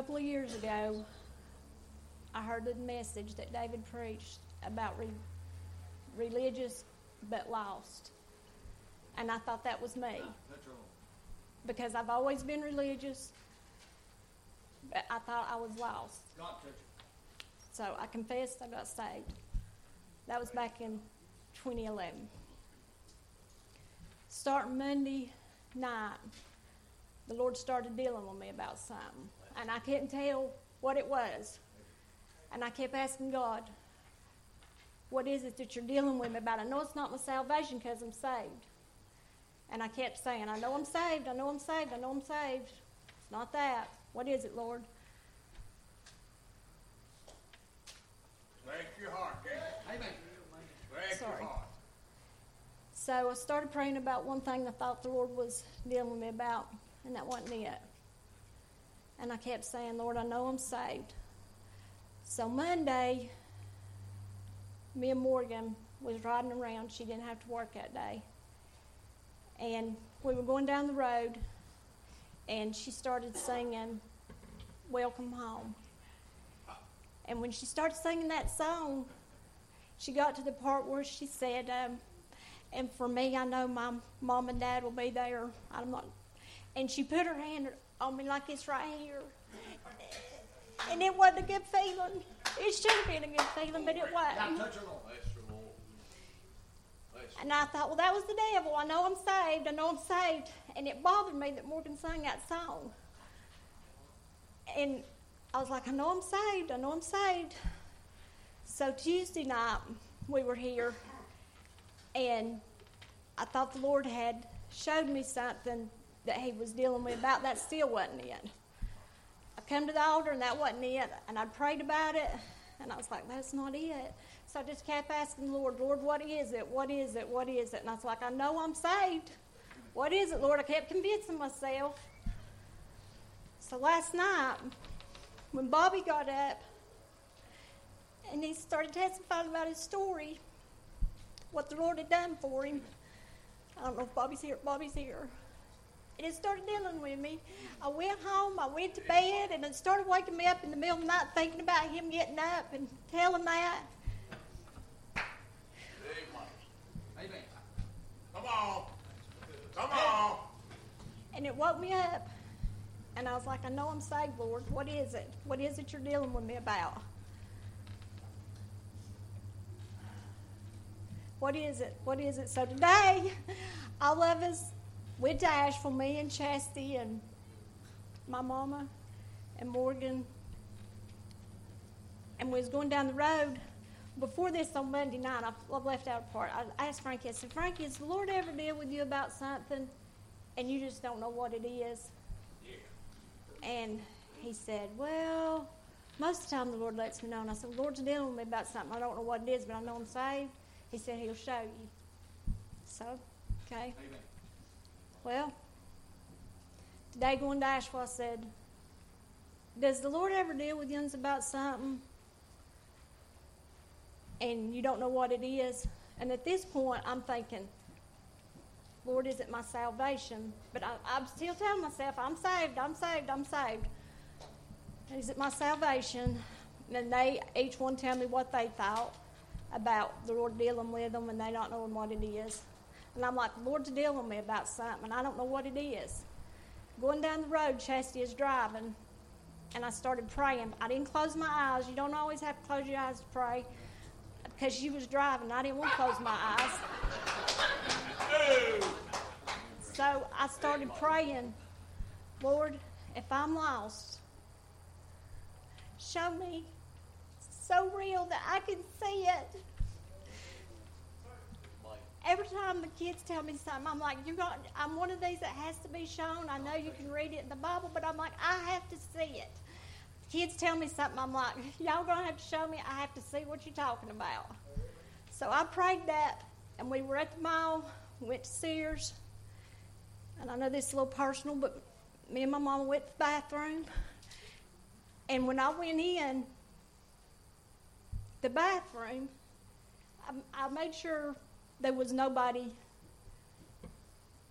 couple of years ago, I heard the message that David preached about re- religious but lost. And I thought that was me. Because I've always been religious, but I thought I was lost. So I confessed I got saved. That was back in 2011. Starting Monday night, the Lord started dealing with me about something. And I couldn't tell what it was. And I kept asking God, what is it that you're dealing with me about? I know it's not my salvation because I'm saved. And I kept saying, I know I'm saved, I know I'm saved, I know I'm saved. It's not that. What is it, Lord? Bless your heart, Amen. Bless Sorry. your heart. So I started praying about one thing I thought the Lord was dealing with me about, and that wasn't it. And I kept saying, Lord, I know I'm saved. So Monday, me and Morgan was riding around. She didn't have to work that day. And we were going down the road, and she started singing Welcome Home. And when she started singing that song, she got to the part where she said, um, and for me, I know my mom and dad will be there. I'm not. And she put her hand on me like it's right here. And it wasn't a good feeling. It should have been a good feeling, but it wasn't. touch your Lord. Bless your Lord. Bless your And I thought, well, that was the devil. I know I'm saved. I know I'm saved. And it bothered me that Morgan sang that song. And I was like, I know I'm saved. I know I'm saved. So Tuesday night, we were here, and I thought the Lord had showed me something that He was dealing with about. That still wasn't it. I come to the altar, and that wasn't it. And I prayed about it, and I was like, that's not it. So I just kept asking the Lord, Lord, what is it? What is it? What is it? And I was like, I know I'm saved. What is it, Lord? I kept convincing myself. So last night, when Bobby got up and he started testifying about his story, what the Lord had done for him, I don't know if Bobby's here. Bobby's here. And it started dealing with me. I went home, I went to bed, and it started waking me up in the middle of the night thinking about him getting up and telling that. Amen. Come on. Come on. And it woke me up. And I was like, I know I'm saved, Lord. What is it? What is it you're dealing with me about? What is it? What is it? So today, all of us went to Asheville, me and Chastity and my mama and Morgan. And we was going down the road. Before this on Monday night, I I left out a part. I asked Frankie, I said, Frankie, has the Lord ever deal with you about something and you just don't know what it is? Yeah. And he said, Well, most of the time the Lord lets me know. And I said, Lord's dealing with me about something. I don't know what it is, but I know I'm saved. He said, He'll show you. So, okay. Amen. Well, today going to I said, Does the Lord ever deal with you about something and you don't know what it is? And at this point, I'm thinking, Lord, is it my salvation? But I, I'm still telling myself, I'm saved, I'm saved, I'm saved. Is it my salvation? And they each one tell me what they thought about the Lord dealing with them and they not knowing what it is. And I'm like, the Lord's dealing with me about something, and I don't know what it is. Going down the road, Chastity is driving, and I started praying. I didn't close my eyes. You don't always have to close your eyes to pray because she was driving. I didn't want to close my eyes. So I started praying, Lord, if I'm lost, show me so real that I can see it. Every time the kids tell me something, I'm like, "You're not." I'm one of these that has to be shown. I know you can read it in the Bible, but I'm like, I have to see it. Kids tell me something, I'm like, "Y'all gonna have to show me. I have to see what you're talking about." So I prayed that, and we were at the mall. Went to Sears, and I know this is a little personal, but me and my mama went to the bathroom, and when I went in the bathroom, I, I made sure there was nobody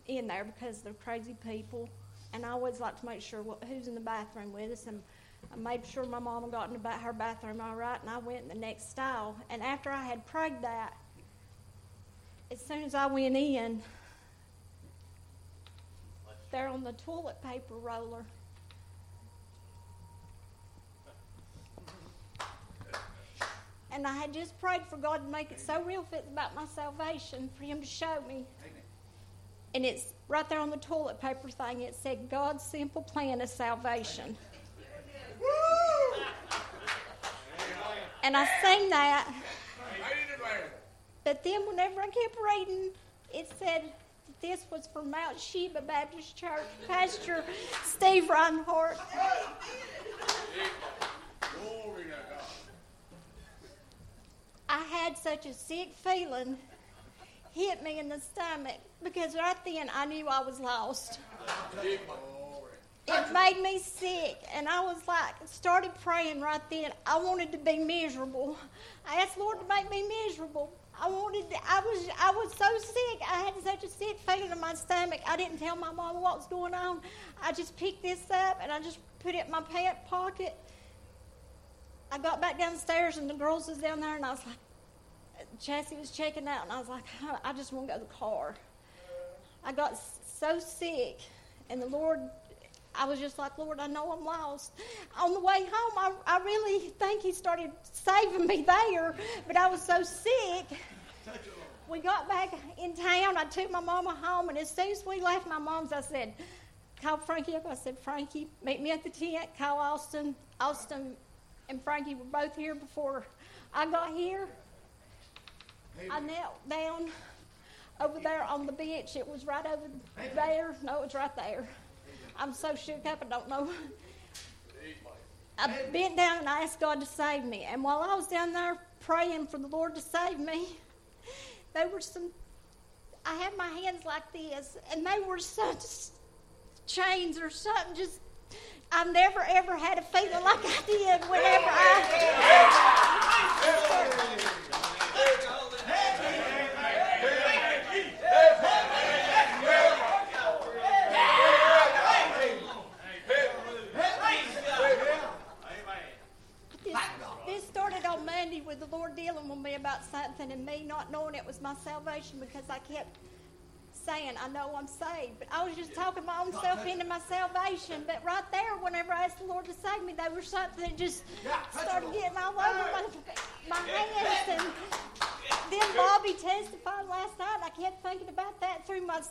in there because they're crazy people. And I always like to make sure what, who's in the bathroom with us. And I made sure my mama got in the her bathroom all right, and I went in the next stall. And after I had prayed that, as soon as I went in, there on the toilet paper roller. And I had just prayed for God to make it so real fit about my salvation, for Him to show me. And it's right there on the toilet paper thing. It said, God's simple plan of salvation. And I seen that. But then whenever I kept reading, it said this was from Mount Sheba Baptist Church, Pastor Steve Reinhardt. I had such a sick feeling hit me in the stomach because right then I knew I was lost. It made me sick, and I was like, started praying right then. I wanted to be miserable. I asked Lord to make me miserable. I wanted, to, I was, I was so sick. I had such a sick feeling in my stomach. I didn't tell my mom what was going on. I just picked this up and I just put it in my pant pocket. I got back downstairs and the girls was down there, and I was like, Chassie was checking out, and I was like, I just want to go to the car. I got so sick, and the Lord, I was just like, Lord, I know I'm lost. On the way home, I, I really think He started saving me there, but I was so sick. We got back in town. I took my mama home, and as soon as we left my mom's, I said, call Frankie up. I said, Frankie, meet me at the tent. Call Austin. Austin and Frankie were both here before I got here. I knelt down over there on the bench. It was right over there. No, it's right there. I'm so shook up, I don't know. I bent down and I asked God to save me. And while I was down there praying for the Lord to save me, there were some, I had my hands like this, and they were such chains or something just I've never ever had a feeling like I did whenever I. This started on Monday with the Lord dealing with me about something and me not knowing it was my salvation because I kept saying, I know I'm saved. But I was just talking my own self into my salvation. But right there, whenever I asked the Lord to save me, there was something that just started getting all over my, my hands. And then Bobby testified last night. I kept thinking about that through my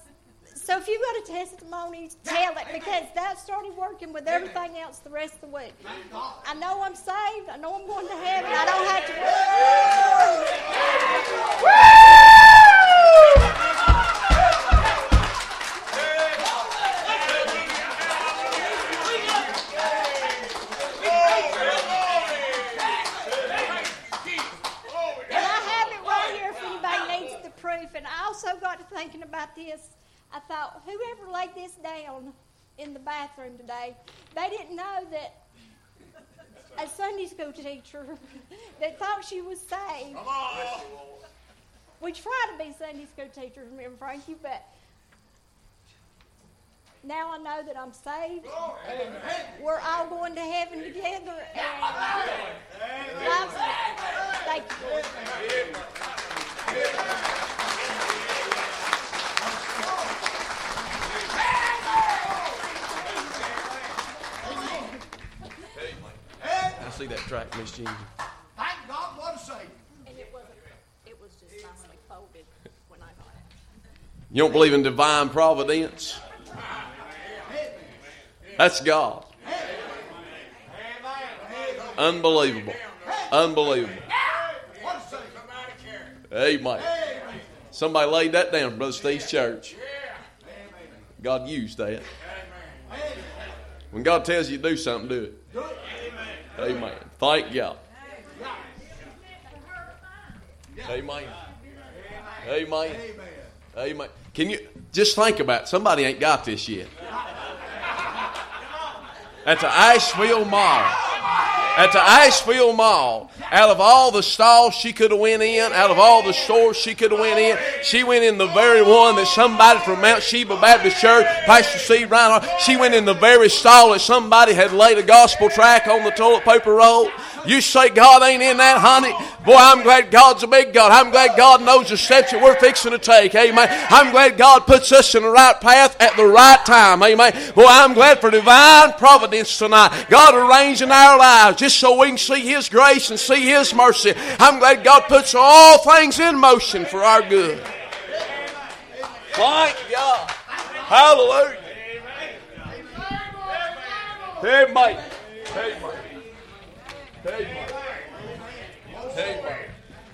so if you've got a testimony, tell it because that started working with everything else the rest of the week. I know I'm saved. I know I'm going to heaven. I don't have to thinking about this I thought, whoever laid this down in the bathroom today, they didn't know that a Sunday school teacher that thought she was saved. Come on. We try to be Sunday school teachers, remember, Frankie, but now I know that I'm saved. And we're all going to heaven together. And thank you. That track, Miss Jean. Thank God, what a Savior. And it wasn't, it was just nicely folded when I got it. You don't believe in divine providence? That's God. Unbelievable. Unbelievable. Amen. Somebody laid that down, Brother Steve's church. God used that. When God tells you to do something, do it. Amen. Thank God. Amen. Amen. Amen. Can you just think about it? Somebody ain't got this yet. That's an Asheville Mall. At the Asheville Mall. Out of all the stalls she could have went in, out of all the stores she could have went in, she went in the very one that somebody from Mount Sheba Baptist Church, Pastor Steve Reinhardt, she went in the very stall that somebody had laid a gospel track on the toilet paper roll. You say God ain't in that, honey? Boy, I'm glad God's a big God. I'm glad God knows the steps that we're fixing to take. Amen. I'm glad God puts us in the right path at the right time. Amen. Boy, I'm glad for divine providence tonight. God arranging our lives just so we can see His grace and see His mercy. I'm glad God puts all things in motion for our good. Thank God. Hallelujah. Amen. Amen. Amen. Amen.